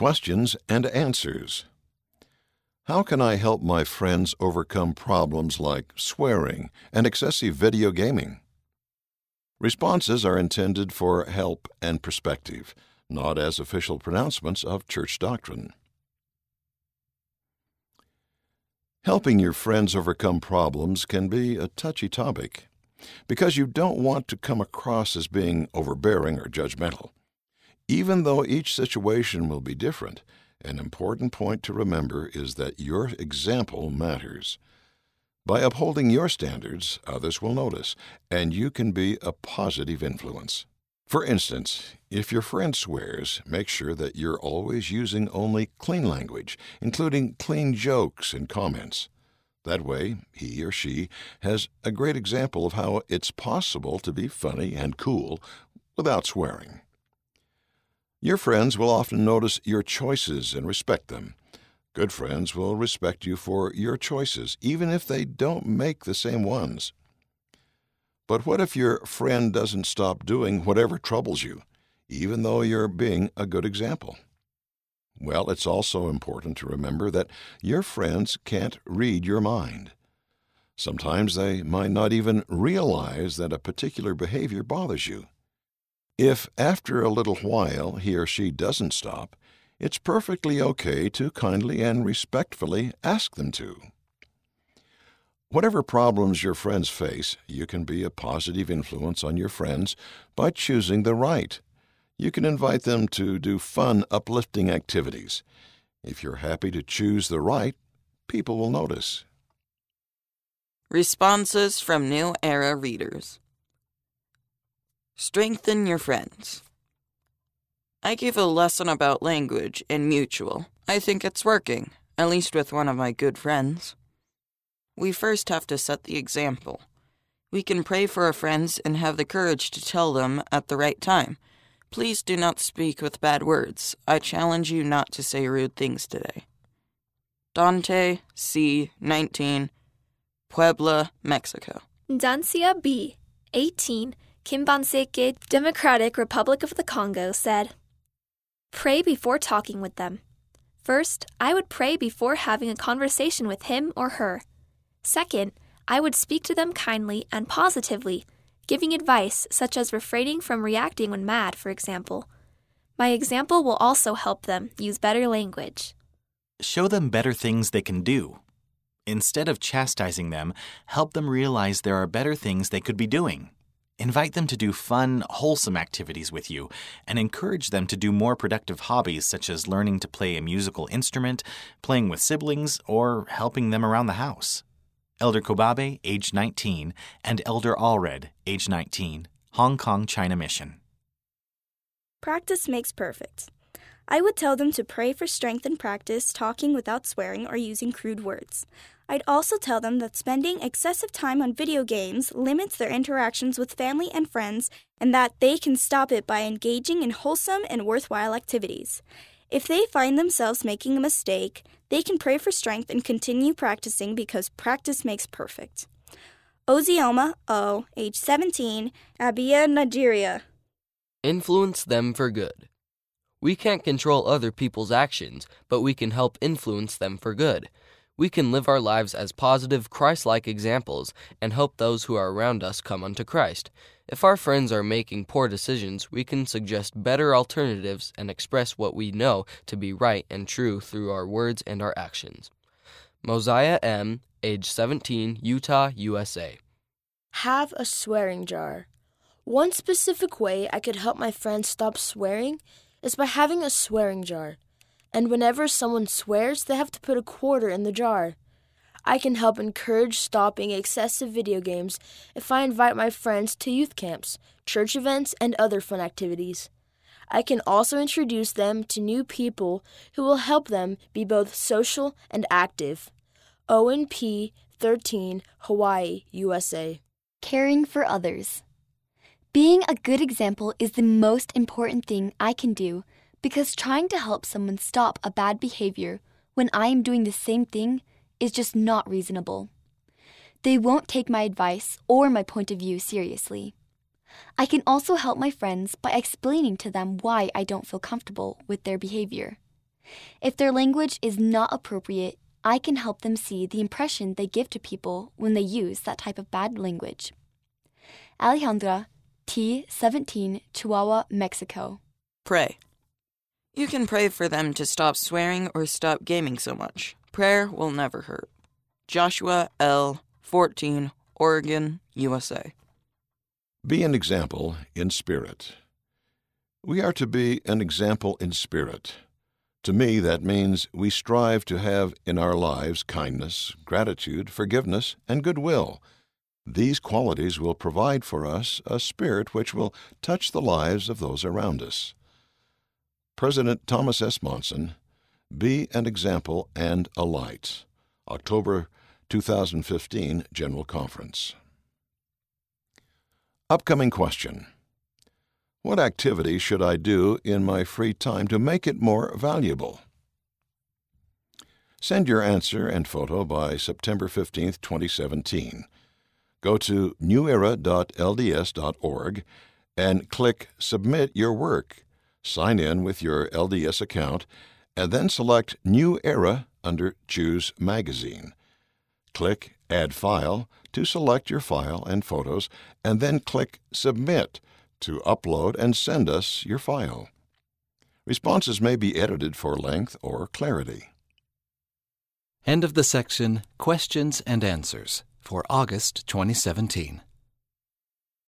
Questions and answers. How can I help my friends overcome problems like swearing and excessive video gaming? Responses are intended for help and perspective, not as official pronouncements of church doctrine. Helping your friends overcome problems can be a touchy topic because you don't want to come across as being overbearing or judgmental. Even though each situation will be different, an important point to remember is that your example matters. By upholding your standards, others will notice, and you can be a positive influence. For instance, if your friend swears, make sure that you're always using only clean language, including clean jokes and comments. That way, he or she has a great example of how it's possible to be funny and cool without swearing. Your friends will often notice your choices and respect them. Good friends will respect you for your choices, even if they don't make the same ones. But what if your friend doesn't stop doing whatever troubles you, even though you're being a good example? Well, it's also important to remember that your friends can't read your mind. Sometimes they might not even realize that a particular behavior bothers you. If after a little while he or she doesn't stop, it's perfectly okay to kindly and respectfully ask them to. Whatever problems your friends face, you can be a positive influence on your friends by choosing the right. You can invite them to do fun, uplifting activities. If you're happy to choose the right, people will notice. Responses from New Era readers. Strengthen your friends. I gave a lesson about language in Mutual. I think it's working, at least with one of my good friends. We first have to set the example. We can pray for our friends and have the courage to tell them at the right time. Please do not speak with bad words. I challenge you not to say rude things today. Dante C. 19, Puebla, Mexico. Dancia B. 18 Kimbanseke, Democratic Republic of the Congo, said, Pray before talking with them. First, I would pray before having a conversation with him or her. Second, I would speak to them kindly and positively, giving advice such as refraining from reacting when mad, for example. My example will also help them use better language. Show them better things they can do. Instead of chastising them, help them realize there are better things they could be doing. Invite them to do fun, wholesome activities with you and encourage them to do more productive hobbies such as learning to play a musical instrument, playing with siblings, or helping them around the house. Elder Kobabe, age 19, and Elder Allred, age 19, Hong Kong China Mission. Practice makes perfect. I would tell them to pray for strength and practice talking without swearing or using crude words. I'd also tell them that spending excessive time on video games limits their interactions with family and friends and that they can stop it by engaging in wholesome and worthwhile activities. If they find themselves making a mistake, they can pray for strength and continue practicing because practice makes perfect. Ozioma O, age 17, Abia, Nigeria. Influence them for good. We can't control other people's actions, but we can help influence them for good we can live our lives as positive, Christ like examples and help those who are around us come unto Christ. If our friends are making poor decisions, we can suggest better alternatives and express what we know to be right and true through our words and our actions. Mosiah M., age 17, Utah, USA. Have a swearing jar. One specific way I could help my friends stop swearing is by having a swearing jar and whenever someone swears, they have to put a quarter in the jar. I can help encourage stopping excessive video games if I invite my friends to youth camps, church events, and other fun activities. I can also introduce them to new people who will help them be both social and active. Owen P. 13, Hawaii, USA. Caring for others. Being a good example is the most important thing I can do because trying to help someone stop a bad behavior when I am doing the same thing is just not reasonable. They won't take my advice or my point of view seriously. I can also help my friends by explaining to them why I don't feel comfortable with their behavior. If their language is not appropriate, I can help them see the impression they give to people when they use that type of bad language. Alejandra, T, 17, Chihuahua, Mexico. Pray. You can pray for them to stop swearing or stop gaming so much. Prayer will never hurt. Joshua L., 14, Oregon, USA. Be an example in spirit. We are to be an example in spirit. To me, that means we strive to have in our lives kindness, gratitude, forgiveness, and goodwill. These qualities will provide for us a spirit which will touch the lives of those around us. President Thomas S. Monson, Be an Example and a Light, October 2015 General Conference. Upcoming question What activity should I do in my free time to make it more valuable? Send your answer and photo by September 15, 2017. Go to newera.lds.org and click Submit Your Work. Sign in with your LDS account and then select New Era under Choose Magazine. Click Add File to select your file and photos, and then click Submit to upload and send us your file. Responses may be edited for length or clarity. End of the section Questions and Answers for August 2017.